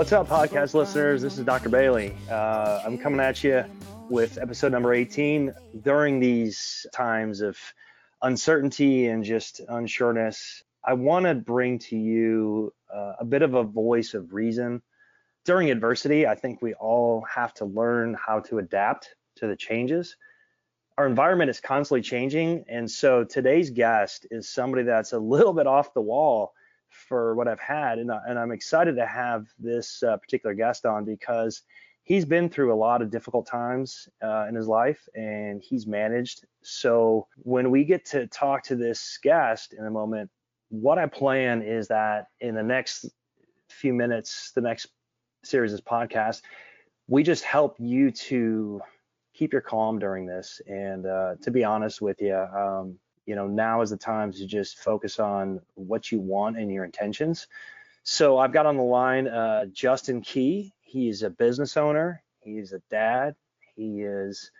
What's up, podcast listeners? This is Dr. Bailey. Uh, I'm coming at you with episode number 18. During these times of uncertainty and just unsureness, I want to bring to you uh, a bit of a voice of reason. During adversity, I think we all have to learn how to adapt to the changes. Our environment is constantly changing. And so today's guest is somebody that's a little bit off the wall for what I've had, and, and I'm excited to have this uh, particular guest on because he's been through a lot of difficult times uh, in his life, and he's managed. So when we get to talk to this guest in a moment, what I plan is that in the next few minutes, the next series of podcast, we just help you to keep your calm during this. And uh, to be honest with you, um, you know now is the time to just focus on what you want and your intentions. So i've got on the line uh, justin key. He's a business owner. He's a dad. He is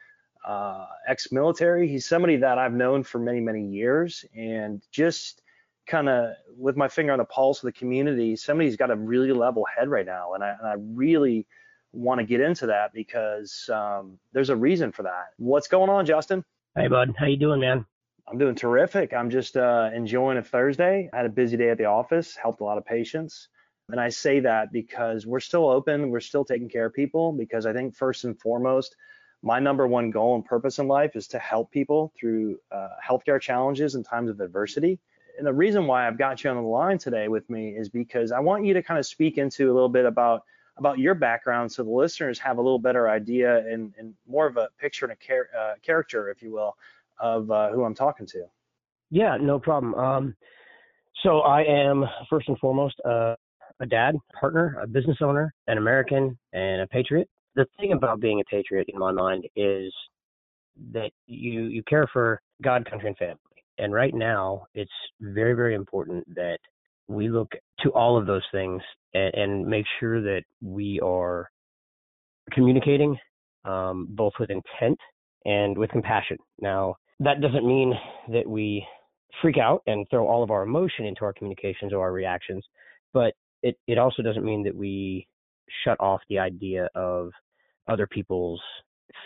uh, ex-military. He's somebody that i've known for many many years. And just kind of with my finger on the pulse of the community somebody's got a really level head right now. And i, and I really want to get into that because um, there's a reason for that. What's going on justin? Hey bud. How you doing man I'm doing terrific. I'm just uh, enjoying a Thursday. I had a busy day at the office, helped a lot of patients. And I say that because we're still open, we're still taking care of people because I think first and foremost, my number one goal and purpose in life is to help people through uh, healthcare challenges and times of adversity. And the reason why I've got you on the line today with me is because I want you to kind of speak into a little bit about about your background so the listeners have a little better idea and, and more of a picture and a char- uh, character, if you will, of uh, who I'm talking to. Yeah, no problem. Um, so I am first and foremost uh, a dad, partner, a business owner, an American, and a patriot. The thing about being a patriot in my mind is that you you care for God, country, and family. And right now, it's very very important that we look to all of those things and, and make sure that we are communicating um, both with intent and with compassion. Now, that doesn't mean that we freak out and throw all of our emotion into our communications or our reactions, but it, it also doesn't mean that we shut off the idea of other people's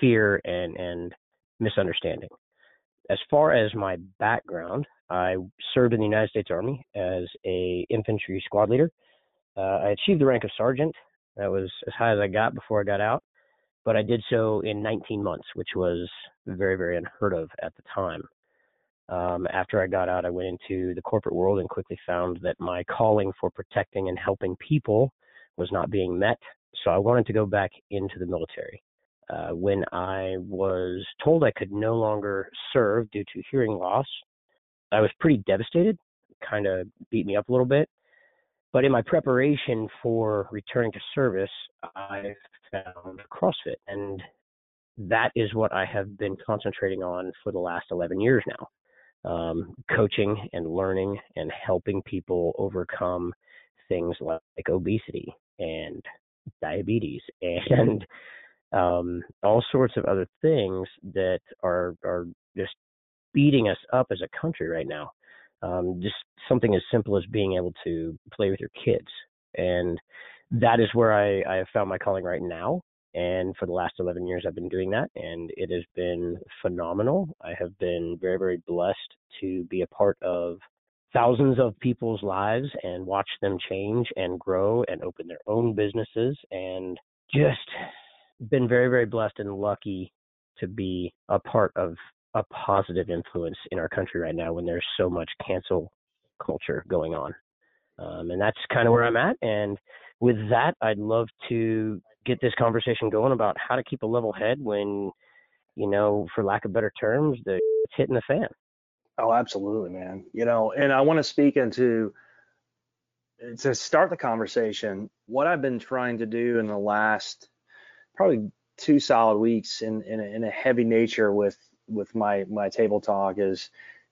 fear and, and misunderstanding. As far as my background, I served in the United States Army as a infantry squad leader. Uh, I achieved the rank of sergeant. That was as high as I got before I got out but I did so in 19 months, which was very, very unheard of at the time. Um, after I got out, I went into the corporate world and quickly found that my calling for protecting and helping people was not being met. So I wanted to go back into the military. Uh, when I was told I could no longer serve due to hearing loss, I was pretty devastated, kind of beat me up a little bit. But in my preparation for returning to service, I found CrossFit, and that is what I have been concentrating on for the last 11 years now. Um, coaching and learning and helping people overcome things like, like obesity and diabetes and um, all sorts of other things that are are just beating us up as a country right now um, just something as simple as being able to play with your kids. And that is where I, I have found my calling right now. And for the last 11 years, I've been doing that, and it has been phenomenal. I have been very, very blessed to be a part of thousands of people's lives and watch them change and grow and open their own businesses and just been very, very blessed and lucky to be a part of a positive influence in our country right now when there's so much cancel culture going on. Um, and that's kind of where I'm at. And with that, I'd love to get this conversation going about how to keep a level head when, you know, for lack of better terms, the it's hitting the fan. Oh, absolutely, man. You know, and I want to speak into to start the conversation. What I've been trying to do in the last probably two solid weeks in in a, in a heavy nature with with my my table talk is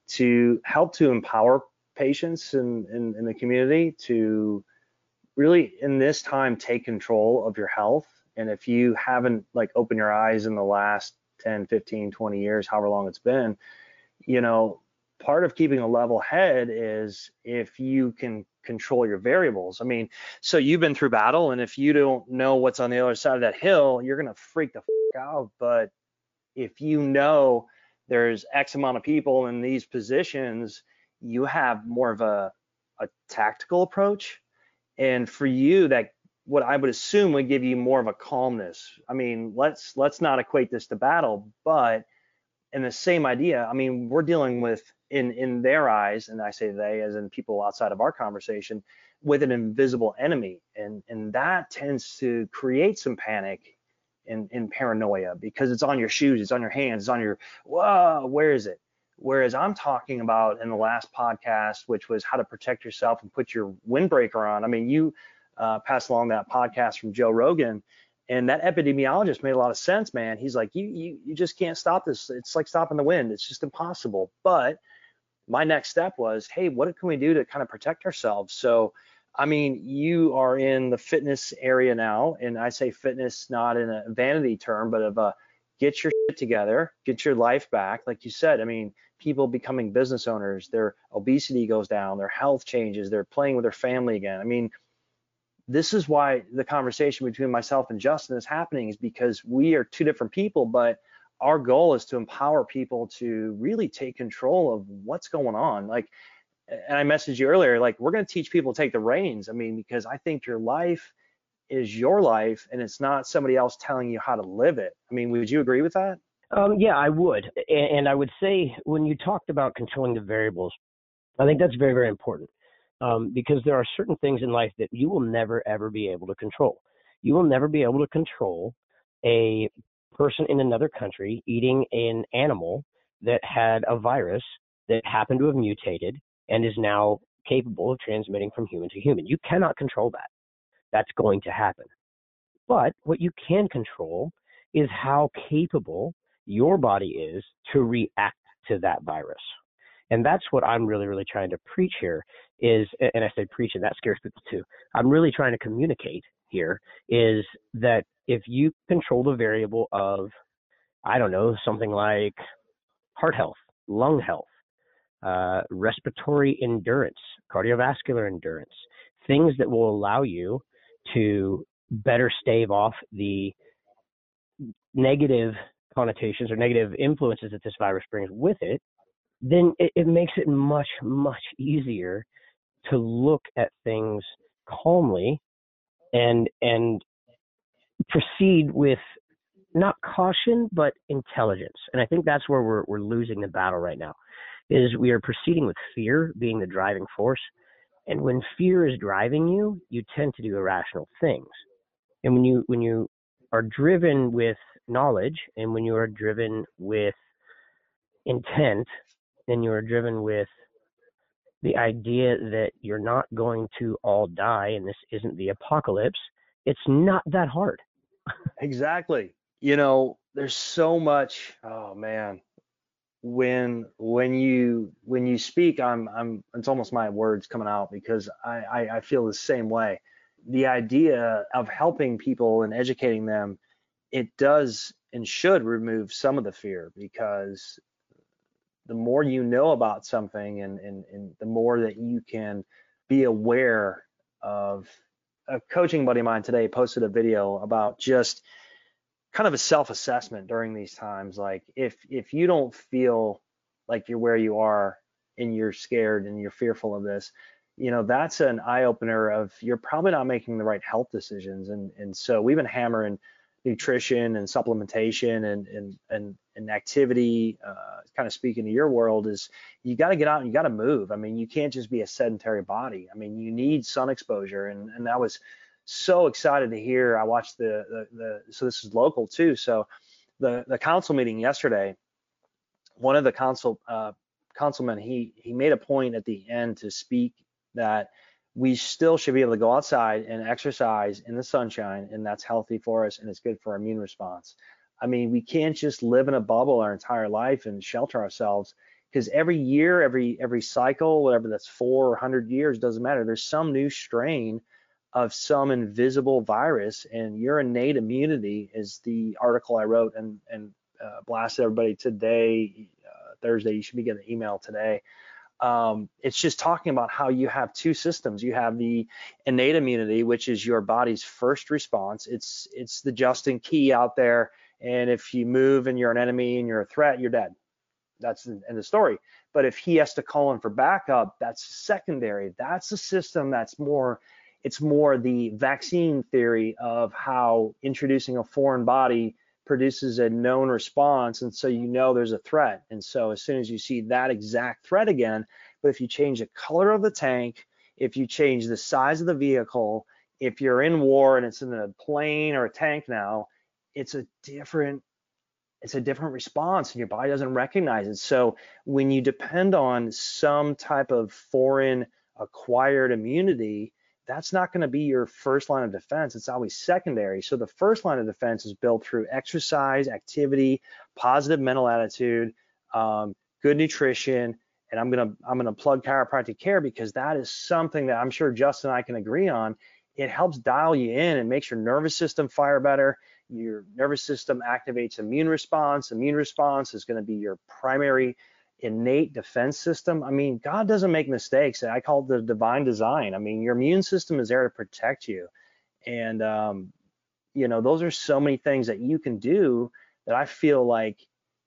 to help to empower patients in, in, in the community to really in this time take control of your health and if you haven't like opened your eyes in the last 10 15 20 years however long it's been you know part of keeping a level head is if you can control your variables. I mean, so you've been through battle, and if you don't know what's on the other side of that hill, you're gonna freak the f- out. But if you know there's X amount of people in these positions, you have more of a a tactical approach. And for you, that what I would assume would give you more of a calmness. I mean, let's let's not equate this to battle, but in the same idea, I mean, we're dealing with in in their eyes, and I say they as in people outside of our conversation, with an invisible enemy, and and that tends to create some panic and, and paranoia because it's on your shoes, it's on your hands, it's on your whoa, where is it? Whereas I'm talking about in the last podcast, which was how to protect yourself and put your windbreaker on. I mean, you uh, passed along that podcast from Joe Rogan, and that epidemiologist made a lot of sense, man. He's like, you you you just can't stop this. It's like stopping the wind. It's just impossible. But my next step was, hey, what can we do to kind of protect ourselves? So, I mean, you are in the fitness area now, and I say fitness not in a vanity term, but of a get your shit together, get your life back. Like you said, I mean, people becoming business owners, their obesity goes down, their health changes, they're playing with their family again. I mean, this is why the conversation between myself and Justin is happening is because we are two different people, but our goal is to empower people to really take control of what's going on. Like, and I messaged you earlier, like we're going to teach people to take the reins. I mean, because I think your life is your life and it's not somebody else telling you how to live it. I mean, would you agree with that? Um, yeah, I would. And I would say when you talked about controlling the variables, I think that's very, very important um, because there are certain things in life that you will never, ever be able to control. You will never be able to control a person in another country eating an animal that had a virus that happened to have mutated and is now capable of transmitting from human to human. You cannot control that. That's going to happen. But what you can control is how capable your body is to react to that virus. And that's what I'm really, really trying to preach here is, and I say preach, and that scares people too. I'm really trying to communicate here is that if you control the variable of, I don't know, something like heart health, lung health, uh, respiratory endurance, cardiovascular endurance, things that will allow you to better stave off the negative connotations or negative influences that this virus brings with it, then it, it makes it much, much easier to look at things calmly and and proceed with not caution but intelligence. And I think that's where we're we're losing the battle right now. Is we are proceeding with fear being the driving force. And when fear is driving you, you tend to do irrational things. And when you when you are driven with knowledge and when you are driven with intent and you are driven with the idea that you're not going to all die and this isn't the apocalypse, it's not that hard. exactly. You know, there's so much, oh man, when when you when you speak, I'm I'm it's almost my words coming out because I, I, I feel the same way. The idea of helping people and educating them, it does and should remove some of the fear because the more you know about something and, and, and the more that you can be aware of a coaching buddy of mine today posted a video about just kind of a self-assessment during these times like if if you don't feel like you're where you are and you're scared and you're fearful of this you know that's an eye opener of you're probably not making the right health decisions. And and so we've been hammering nutrition and supplementation and and and, and activity uh, kind of speaking to your world is you got to get out and you got to move. I mean you can't just be a sedentary body. I mean you need sun exposure. And and that was so excited to hear i watched the the, the so this is local too so the the council meeting yesterday one of the council uh, councilmen he he made a point at the end to speak that we still should be able to go outside and exercise in the sunshine, and that's healthy for us and it's good for our immune response. I mean, we can't just live in a bubble our entire life and shelter ourselves because every year, every every cycle, whatever that's four or hundred years, doesn't matter. There's some new strain of some invisible virus, and your innate immunity is the article I wrote and and uh, blasted everybody today, uh, Thursday. You should be getting an email today um, it's just talking about how you have two systems. You have the innate immunity, which is your body's first response. It's it's the Justin key out there, and if you move and you're an enemy and you're a threat, you're dead. That's in, in the story. But if he has to call in for backup, that's secondary. That's a system that's more. It's more the vaccine theory of how introducing a foreign body produces a known response and so you know there's a threat. And so as soon as you see that exact threat again but if you change the color of the tank if you change the size of the vehicle if you're in war and it's in a plane or a tank now it's a different it's a different response and your body doesn't recognize it. So when you depend on some type of foreign acquired immunity that's not going to be your first line of defense. It's always secondary. So the first line of defense is built through exercise, activity, positive mental attitude, um, good nutrition, and I'm gonna I'm gonna plug chiropractic care because that is something that I'm sure Justin and I can agree on. It helps dial you in and makes your nervous system fire better. Your nervous system activates immune response. Immune response is going to be your primary innate defense system. I mean, God doesn't make mistakes. I call it the divine design. I mean, your immune system is there to protect you. And, um, you know, those are so many things that you can do that I feel like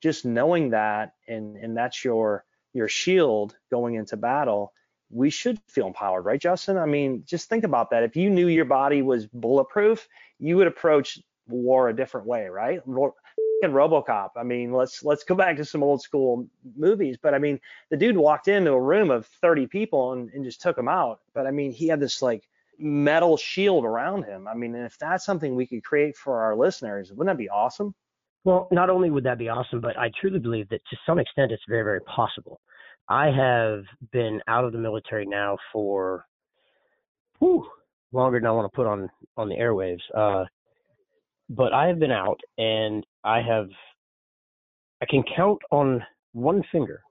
just knowing that and, and that's your, your shield going into battle, we should feel empowered, right, Justin? I mean, just think about that. If you knew your body was bulletproof, you would approach war a different way, right? RoboCop. I mean, let's let's go back to some old school movies. But I mean, the dude walked into a room of 30 people and, and just took them out. But I mean, he had this like metal shield around him. I mean, if that's something we could create for our listeners, wouldn't that be awesome? Well, not only would that be awesome, but I truly believe that to some extent it's very, very possible. I have been out of the military now for whew, longer than I want to put on on the airwaves. Uh, but I have been out and I have, I can count on one finger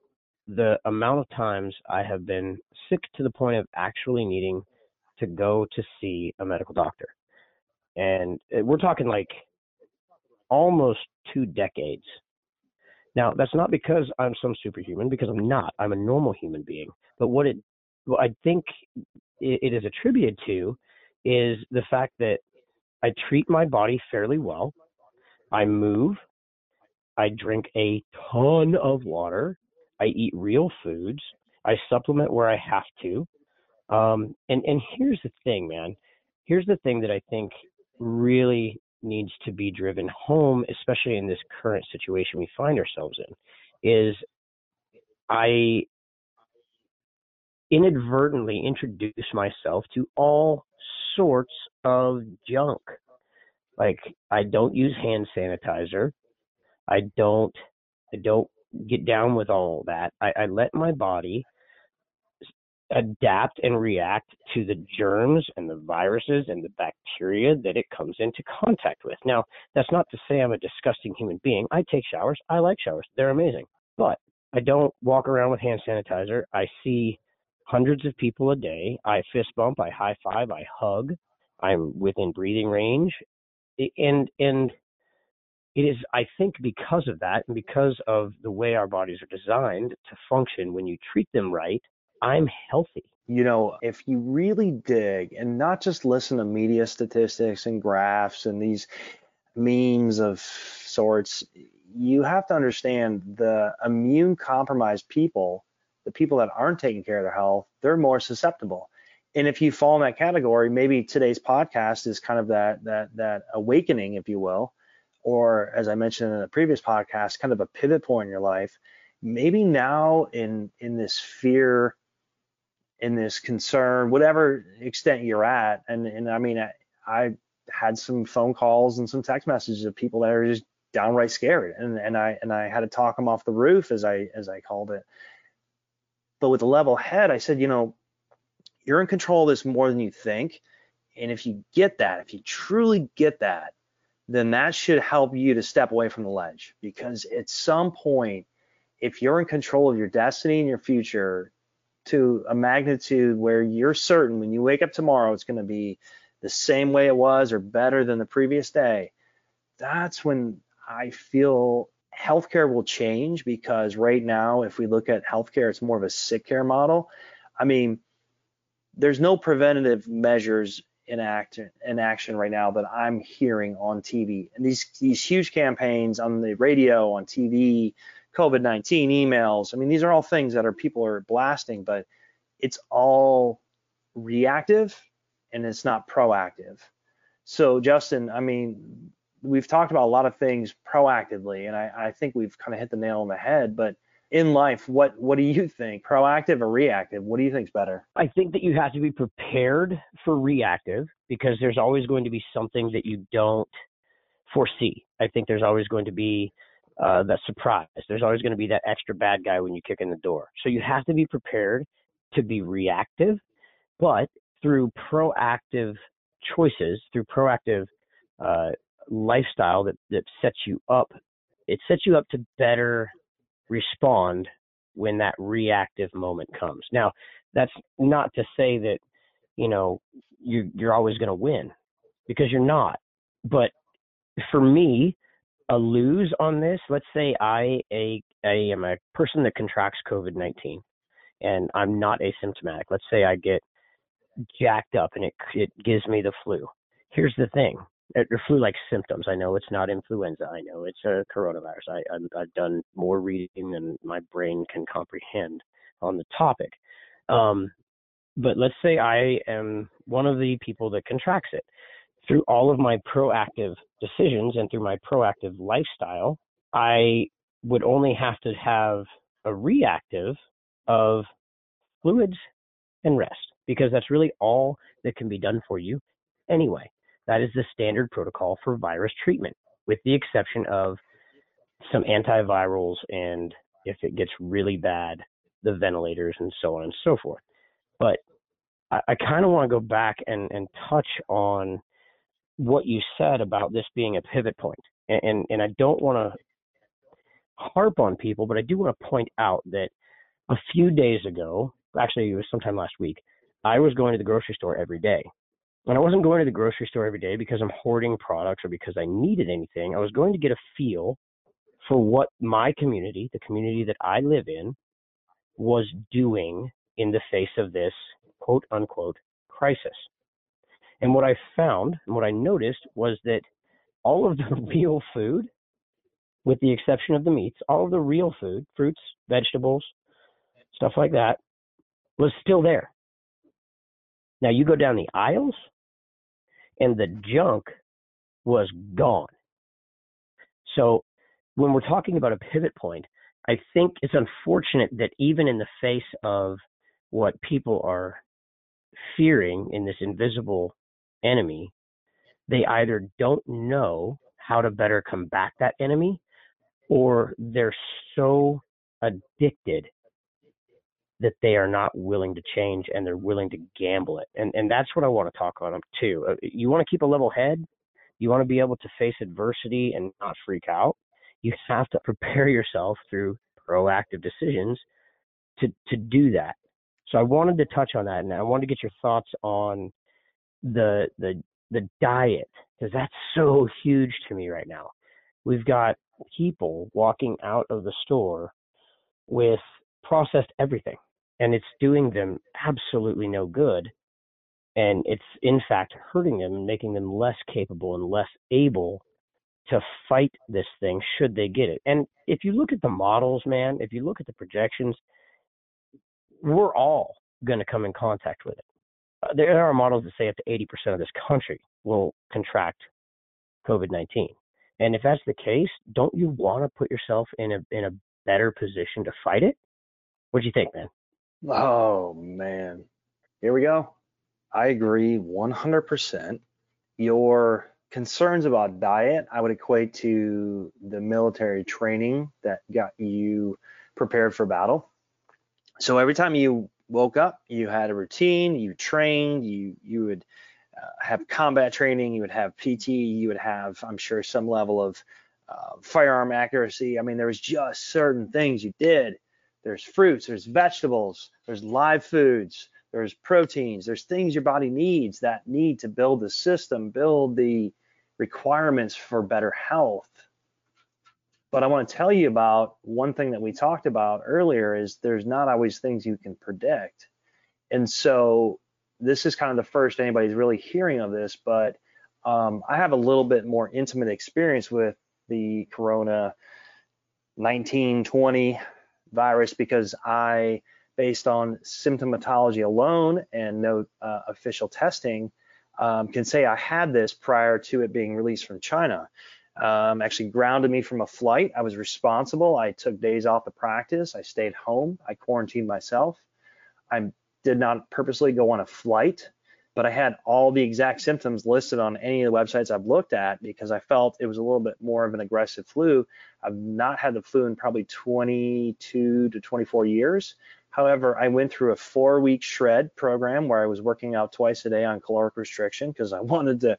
the amount of times I have been sick to the point of actually needing to go to see a medical doctor. And uh, we're talking like almost two decades. Now, that's not because I'm some superhuman, because I'm not. I'm a normal human being. But what it, what I think it is attributed to is the fact that I treat my body fairly well. I move. I drink a ton of water. I eat real foods. I supplement where I have to. Um, and and here's the thing, man. Here's the thing that I think really needs to be driven home, especially in this current situation we find ourselves in, is I inadvertently introduce myself to all sorts of junk. Like I don't use hand sanitizer. I don't I don't get down with all that. I, I let my body adapt and react to the germs and the viruses and the bacteria that it comes into contact with. Now, that's not to say I'm a disgusting human being. I take showers. I like showers. They're amazing. But I don't walk around with hand sanitizer. I see hundreds of people a day. I fist bump, I high five, I hug. I'm within breathing range. And and it is I think because of that and because of the way our bodies are designed to function when you treat them right, I'm healthy. You know, if you really dig and not just listen to media statistics and graphs and these memes of sorts, you have to understand the immune compromised people the people that aren't taking care of their health, they're more susceptible. And if you fall in that category, maybe today's podcast is kind of that that that awakening, if you will, or as I mentioned in a previous podcast, kind of a pivot point in your life. Maybe now in in this fear, in this concern, whatever extent you're at, and and I mean I, I had some phone calls and some text messages of people that are just downright scared, and and I and I had to talk them off the roof as I as I called it but with a level head, I said, you know, you're in control of this more than you think. And if you get that, if you truly get that, then that should help you to step away from the ledge because at some point, if you're in control of your destiny and your future to a magnitude where you're certain when you wake up tomorrow it's going to be the same way it was or better than the previous day, that's when I feel healthcare will change because right now, if we look at healthcare, it's more of a sick care model. I mean, there's no preventative measures in act in action right now that I'm hearing on TV. And these these huge campaigns on the radio, on TV, COVID-19 emails. I mean, these are all things that are people are blasting, but it's all reactive and it's not proactive. So Justin, I mean, we've talked about a lot of things proactively, and I, I think we've kind of hit the nail on the head. But in life, what what do you think? Proactive or reactive? What do you think is better? I think that you have to be prepared for reactive because there's always going to be something that you don't foresee. I think there's always going to be uh, that surprise. There's always going to be that extra bad guy when you kick in the door. So you have to be prepared to be reactive, but through proactive choices, through proactive uh, lifestyle that, that sets you up, it sets you up to better respond when that reactive moment comes. Now, that's not to say that, you know, you, you're always going to win because you're not. But for me, a lose on this, let's say I, a, I am a person that contracts COVID 19 and I'm not asymptomatic. Let's say I get jacked up and it, it gives me the flu. Here's the thing or flu-like symptoms. I know it's not influenza. I know it's a coronavirus. I, i have done more reading than my brain can comprehend on the topic. Um, but let's say I am one of the people that contracts it. Through all of my proactive decisions and through my proactive lifestyle, I would only have to have a reactive of fluids and rest because that's really all that can be done for you anyway. That is the standard protocol for virus treatment, with the exception of some antivirals and if it gets really bad, the ventilators and so on and so forth. But I, I kind of want to go back and, and touch on what you said about this being a pivot point. And, and, and I don't want to harp on people, but I do want to point out that a few days ago, actually, it was sometime last week, I was going to the grocery store every day. And I wasn't going to the grocery store every day because I'm hoarding products or because I needed anything. I was going to get a feel for what my community, the community that I live in, was doing in the face of this quote unquote crisis. And what I found and what I noticed was that all of the real food, with the exception of the meats, all of the real food, fruits, vegetables, stuff like that, was still there. Now you go down the aisles, and the junk was gone. So when we're talking about a pivot point, I think it's unfortunate that even in the face of what people are fearing in this invisible enemy, they either don't know how to better combat that enemy or they're so addicted that they are not willing to change and they're willing to gamble it. And and that's what I want to talk them too. Uh, you want to keep a level head. You want to be able to face adversity and not freak out. You have to prepare yourself through proactive decisions to to do that. So I wanted to touch on that, and I wanted to get your thoughts on the the the diet because that's so huge to me right now. We've got people walking out of the store with processed everything and it's doing them absolutely no good and it's in fact hurting them and making them less capable and less able to fight this thing should they get it. And if you look at the models man if you look at the projections we're all going to come in contact with it. Uh, there are models that say up to 80% of this country will contract covid-19 and if that's the case don't you want to put yourself in a in a better position to fight it what do you think, man? Oh man, here we go. I agree 100%. Your concerns about diet, I would equate to the military training that got you prepared for battle. So every time you woke up, you had a routine, you trained, you you would uh, have combat training, you would have PT, you would have, I'm sure, some level of uh, firearm accuracy. I mean, there was just certain things you did there's fruits, there's vegetables, there's live foods, there's proteins, there's things your body needs that need to build the system, build the requirements for better health. But I want to tell you about one thing that we talked about earlier is there's not always things you can predict. And so this is kind of the first anybody's really hearing of this, but um, I have a little bit more intimate experience with the Corona 1920 virus because I, based on symptomatology alone and no uh, official testing, um, can say I had this prior to it being released from China. Um, actually grounded me from a flight. I was responsible. I took days off of practice. I stayed home. I quarantined myself. I did not purposely go on a flight but I had all the exact symptoms listed on any of the websites I've looked at because I felt it was a little bit more of an aggressive flu. I've not had the flu in probably 22 to 24 years. However, I went through a four week shred program where I was working out twice a day on caloric restriction because I wanted to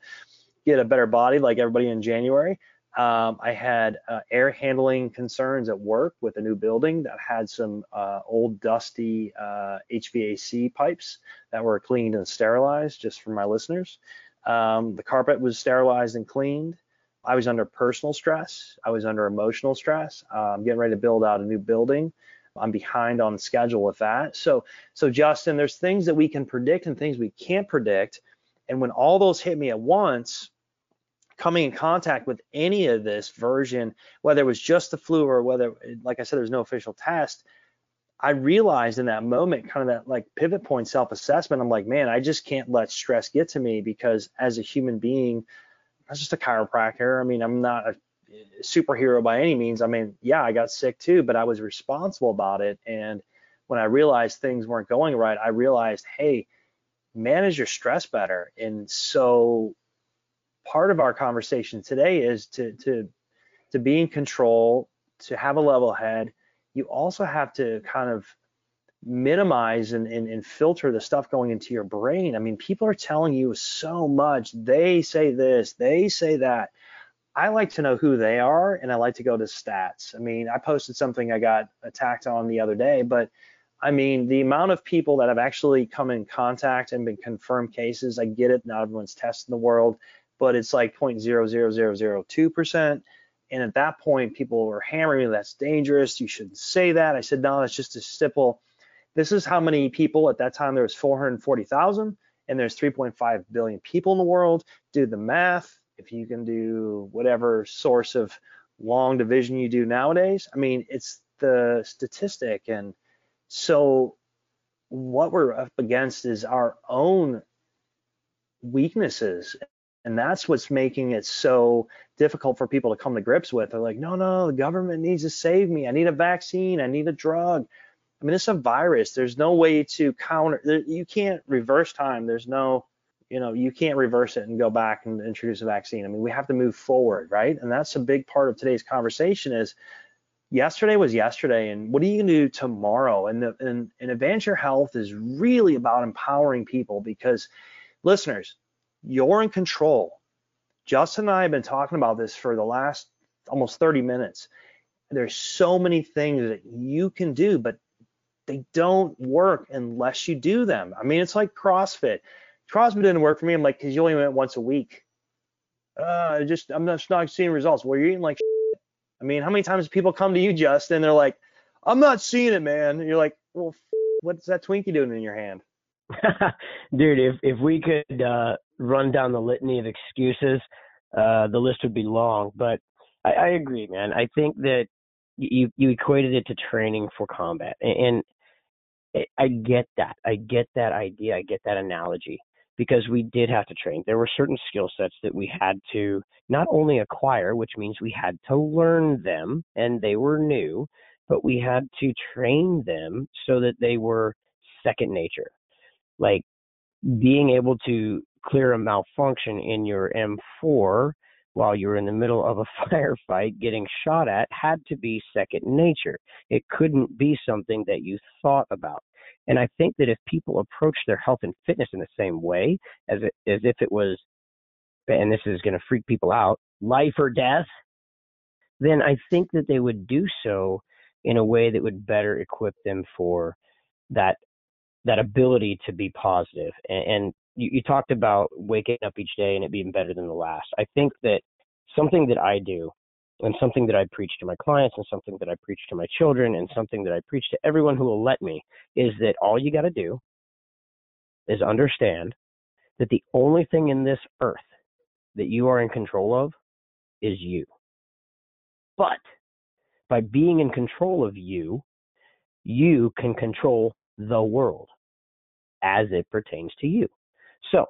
get a better body like everybody in January. Um, I had uh, air handling concerns at work with a new building that had some uh, old dusty uh, HVAC pipes that were cleaned and sterilized, just for my listeners. Um, the carpet was sterilized and cleaned. I was under personal stress. I was under emotional stress. Uh, I'm getting ready to build out a new building. I'm behind on schedule with that. So, so Justin, there's things that we can predict and things we can't predict. And when all those hit me at once, coming in contact with any of this version, whether it was just the flu or whether, like I said, there's no official test, I realized in that moment, kind of that like pivot point self assessment, I'm like, man, I just can't let stress get to me because as a human being, I'm just a chiropractor. I mean, I'm not a superhero by any means. I mean, yeah, I got sick too, but I was responsible about it. And when I realized things weren't going right, I realized, hey, manage your stress better. And so part of our conversation today is to to to be in control, to have a level head. You also have to kind of minimize and, and, and, filter the stuff going into your brain. I mean, people are telling you so much. They say this, they say that. I like to know who they are and I like to go to stats. I mean, I posted something I got attacked on the other day, but I mean, the amount of people that have actually come in contact and been confirmed cases, I get it. Not everyone's testing the world but it's like 0.00002%. And at that point, people were hammering me, that's dangerous. You shouldn't say that. I said, no, it's just a stipple. This is how many people at that time there was 440,000 and there's 3.5 billion people in the world. Do the math. If you can do whatever source of long division you do nowadays, I mean, it's the statistic. And so what we're up against is our own weaknesses and that's what's making it so difficult for people to come to grips with. They're like, no, no, the government needs to save me. I need a vaccine. I need a drug. I mean, it's a virus. There's no way to counter. You can't reverse time. There's no, you know, you can't reverse it and go back and introduce a vaccine. I mean, we have to move forward, right? And that's a big part of today's conversation is yesterday was yesterday and what are you to do tomorrow and, the, and, and advance your health is really about empowering people because listeners you're in control. Justin and I have been talking about this for the last almost 30 minutes. There's so many things that you can do, but they don't work unless you do them. I mean, it's like CrossFit. CrossFit didn't work for me. I'm like, because you only went once a week. Uh, just I'm just not seeing results. Well, you're eating like. Shit. I mean, how many times people come to you, Justin? They're like, I'm not seeing it, man. And you're like, well, what's that Twinkie doing in your hand? Dude, if if we could uh, run down the litany of excuses, uh, the list would be long. But I, I agree, man. I think that you you equated it to training for combat, and, and I get that. I get that idea. I get that analogy because we did have to train. There were certain skill sets that we had to not only acquire, which means we had to learn them, and they were new, but we had to train them so that they were second nature like being able to clear a malfunction in your M4 while you're in the middle of a firefight getting shot at had to be second nature. It couldn't be something that you thought about. And I think that if people approach their health and fitness in the same way as it, as if it was, and this is going to freak people out, life or death, then I think that they would do so in a way that would better equip them for that that ability to be positive. And, and you, you talked about waking up each day and it being better than the last. I think that something that I do and something that I preach to my clients and something that I preach to my children and something that I preach to everyone who will let me is that all you got to do is understand that the only thing in this earth that you are in control of is you. But by being in control of you, you can control the world as it pertains to you. So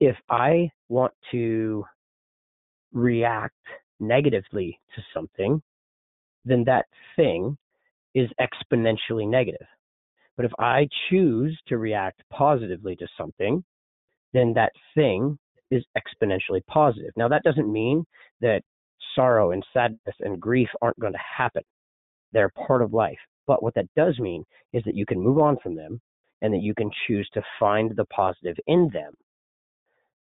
if I want to react negatively to something, then that thing is exponentially negative. But if I choose to react positively to something, then that thing is exponentially positive. Now, that doesn't mean that sorrow and sadness and grief aren't going to happen. They're part of life. But what that does mean is that you can move on from them and that you can choose to find the positive in them.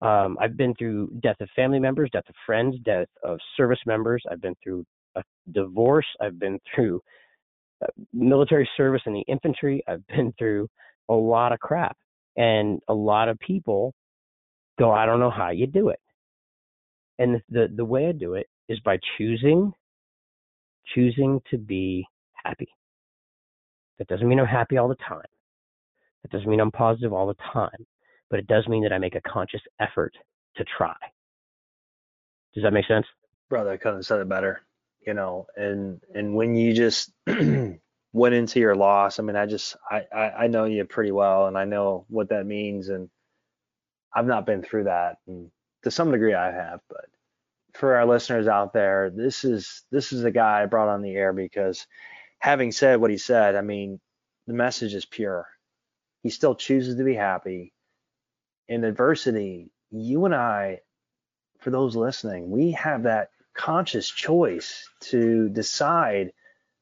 Um, I've been through death of family members, death of friends, death of service members. I've been through a divorce. I've been through uh, military service in the infantry. I've been through a lot of crap. And a lot of people go, I don't know how you do it. And the, the, the way I do it is by choosing choosing to be happy. That doesn't mean I'm happy all the time. That doesn't mean I'm positive all the time, but it does mean that I make a conscious effort to try. Does that make sense? Brother, I couldn't have said it better. You know, and and when you just went into your loss, I mean, I just I, I I know you pretty well, and I know what that means, and I've not been through that, and to some degree I have, but for our listeners out there, this is this is a guy I brought on the air because having said what he said, I mean, the message is pure. He still chooses to be happy. In adversity, you and I, for those listening, we have that conscious choice to decide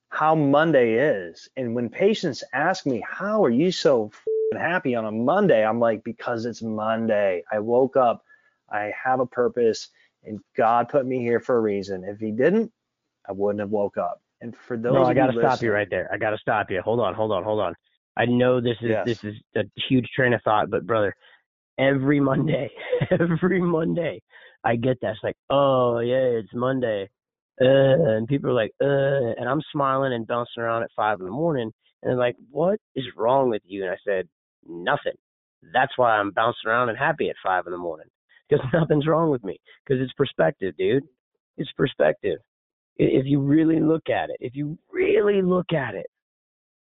how Monday is. And when patients ask me, How are you so happy on a Monday? I'm like, Because it's Monday. I woke up, I have a purpose, and God put me here for a reason. If He didn't, I wouldn't have woke up. And for those, no, I got to stop you right there. I got to stop you. Hold on, hold on, hold on. I know this is yes. this is a huge train of thought, but brother, every Monday, every Monday, I get that. It's like, oh yeah, it's Monday, uh, and people are like, uh, and I'm smiling and bouncing around at five in the morning, and they're like, what is wrong with you? And I said, nothing. That's why I'm bouncing around and happy at five in the morning because nothing's wrong with me because it's perspective, dude. It's perspective if you really look at it, if you really look at it,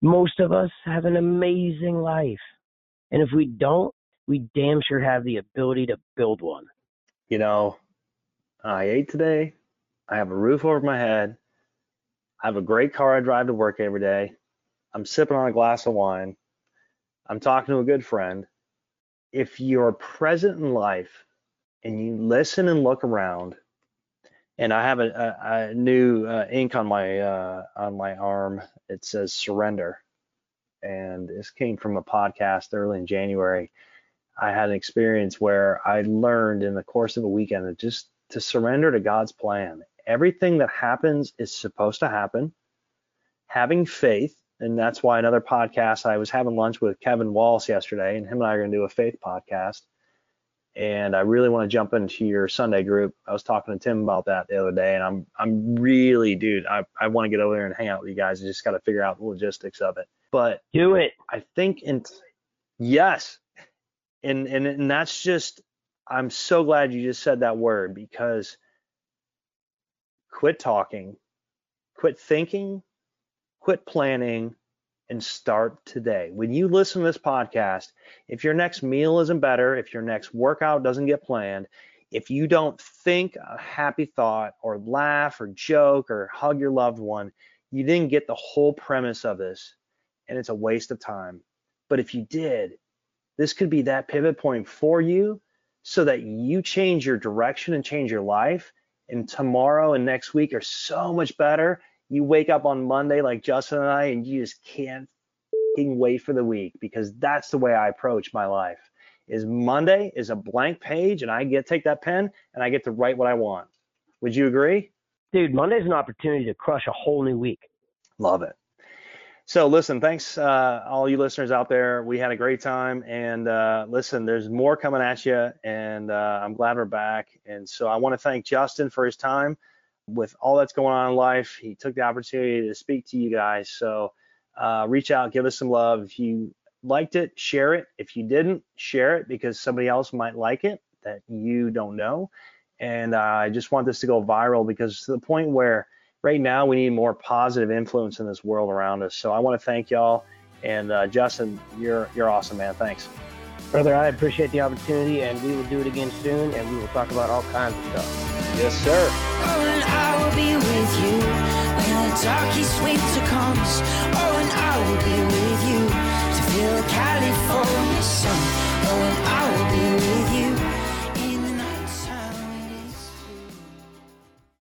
most of us have an amazing life. And if we don't, we damn sure have the ability to build one. You know, I ate today. I have a roof over my head. I have a great car I drive to work every day. I'm sipping on a glass of wine. I'm talking to a good friend. If you're present in life and you listen and look around and I have a, a, a new uh, ink on my uh, on my arm. It says surrender, and this came from a podcast early in January. I had an experience where I learned in the course of a weekend that just to surrender to God's plan. Everything that happens is supposed to happen. Having faith, and that's why another podcast. I was having lunch with Kevin Wallace yesterday, and him and I are going to do a faith podcast and I really want to jump into your Sunday group. I was talking to Tim about that the other day, and I'm I'm really, dude, I, I want to get over there and hang out with you guys. I just got to figure out the logistics of it. But do it. I think in yes, and and and that's just I'm so glad you just said that word because quit talking, quit thinking, quit planning, and start today. When you listen to this podcast, if your next meal isn't better, if your next workout doesn't get planned, if you don't think a happy thought or laugh or joke or hug your loved one, you didn't get the whole premise of this and it's a waste of time. But if you did, this could be that pivot point for you so that you change your direction and change your life. And tomorrow and next week are so much better you wake up on Monday like Justin and I, and you just can't wait for the week because that's the way I approach my life. Is Monday is a blank page, and I get take that pen and I get to write what I want. Would you agree? Dude, Monday's an opportunity to crush a whole new week. Love it. So listen, thanks uh, all you listeners out there. We had a great time, and uh, listen, there's more coming at you, and uh, I'm glad we're back. And so I want to thank Justin for his time with all that's going on in life, he took the opportunity to speak to you guys. So uh, reach out, give us some love. If you liked it, share it. If you didn't, share it because somebody else might like it that you don't know. And uh, I just want this to go viral because to the point where right now we need more positive influence in this world around us. So I want to thank y'all. And uh, Justin, you're you're awesome, man. Thanks. Brother, I appreciate the opportunity, and we will do it again soon, and we will talk about all kinds of stuff. Yes, sir. Oh, and I will be with you when the darkest winter comes. Oh, and I will be with you to feel California sun. And I